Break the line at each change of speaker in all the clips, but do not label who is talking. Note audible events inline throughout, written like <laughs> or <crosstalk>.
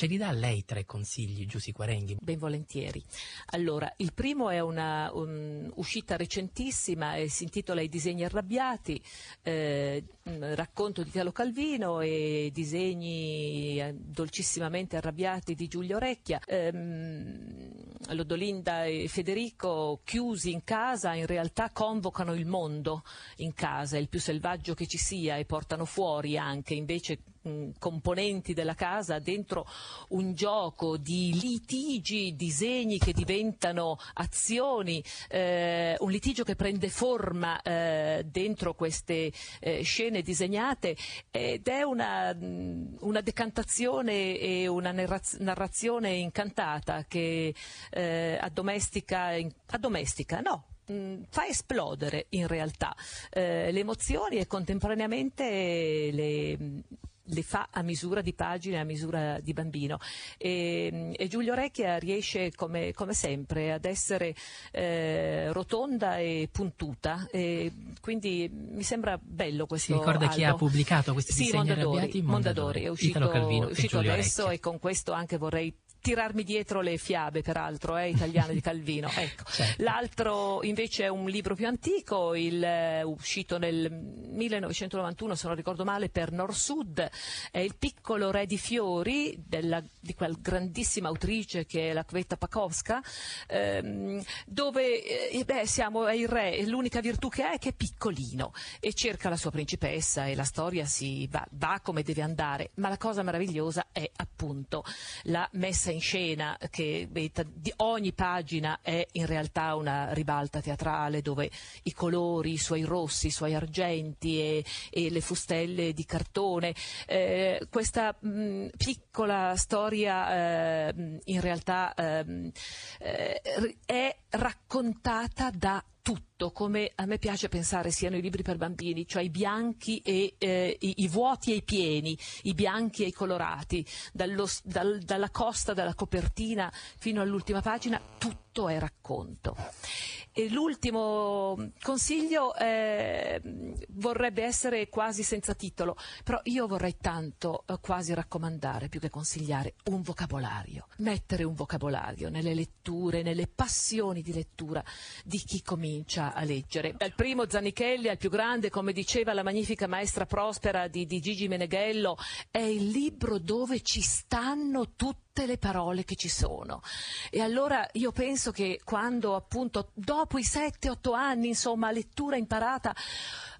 Ce li dà lei tre consigli, Giussi Quarenghi?
Ben volentieri. Allora, il primo è una un, uscita recentissima, e si intitola I disegni arrabbiati, eh, racconto di Talo Calvino e disegni eh, dolcissimamente arrabbiati di Giulio Orecchia. Ehm, Lodolinda e Federico, chiusi in casa, in realtà convocano il mondo in casa, il più selvaggio che ci sia, e portano fuori anche invece componenti della casa dentro un gioco di litigi, disegni che diventano azioni, eh, un litigio che prende forma eh, dentro queste eh, scene disegnate ed è una, una decantazione e una narrazione incantata che eh, addomestica, addomestica, no, fa esplodere in realtà eh, le emozioni e contemporaneamente le, le fa a misura di pagina, a misura di bambino. E, e Giulio Recchia riesce come, come sempre ad essere eh, rotonda e puntuta, e quindi mi sembra bello questo.
Si ricorda
albo.
chi ha pubblicato questi
sì,
disegni
Mondadori,
arrabbiati?
Mondadori, è uscito,
Calvino,
è uscito adesso
Recchia.
e con questo anche vorrei tirarmi dietro le fiabe, peraltro, eh, italiane di Calvino. <laughs> Ecco.
Certo.
L'altro invece è un libro più antico, il, uh, uscito nel 1991, se non ricordo male, per Nord-Sud, è Il piccolo re di fiori, della, di quella grandissima autrice che è la Kveta Pakowska, ehm, dove eh, beh, siamo, è il re, l'unica virtù che ha è che è piccolino e cerca la sua principessa e la storia si va, va come deve andare, ma la cosa meravigliosa è appunto la messa in scena che ogni pagina è in realtà una ribalta teatrale dove i colori, i suoi rossi, i suoi argenti e, e le fustelle di cartone, eh, questa mh, piccola storia eh, in realtà eh, è raccontata da tutto, come a me piace pensare siano i libri per bambini, cioè i bianchi e eh, i, i, vuoti e i pieni, i bianchi e i colorati, dallo, dal, dalla costa, dalla copertina fino all'ultima pagina, tutto è racconto. E l'ultimo consiglio eh, vorrebbe essere quasi senza titolo, però io vorrei tanto eh, quasi raccomandare, più che consigliare, un vocabolario. Mettere un vocabolario nelle letture, nelle passioni di lettura di chi comincia a leggere. Dal primo Zanichelli al più grande, come diceva la magnifica maestra Prospera di, di Gigi Meneghello, è il libro dove ci stanno tutte le parole che ci sono. E allora io penso che quando appunto dopo i 7-8 anni, insomma, lettura imparata,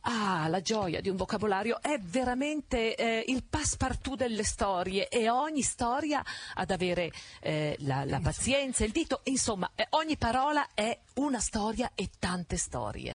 Ah, la gioia di un vocabolario è veramente eh, il passepartout delle storie e ogni storia ad avere eh, la, la, pazienza, il dito, insomma, eh, ogni parola è una storia e tante storie.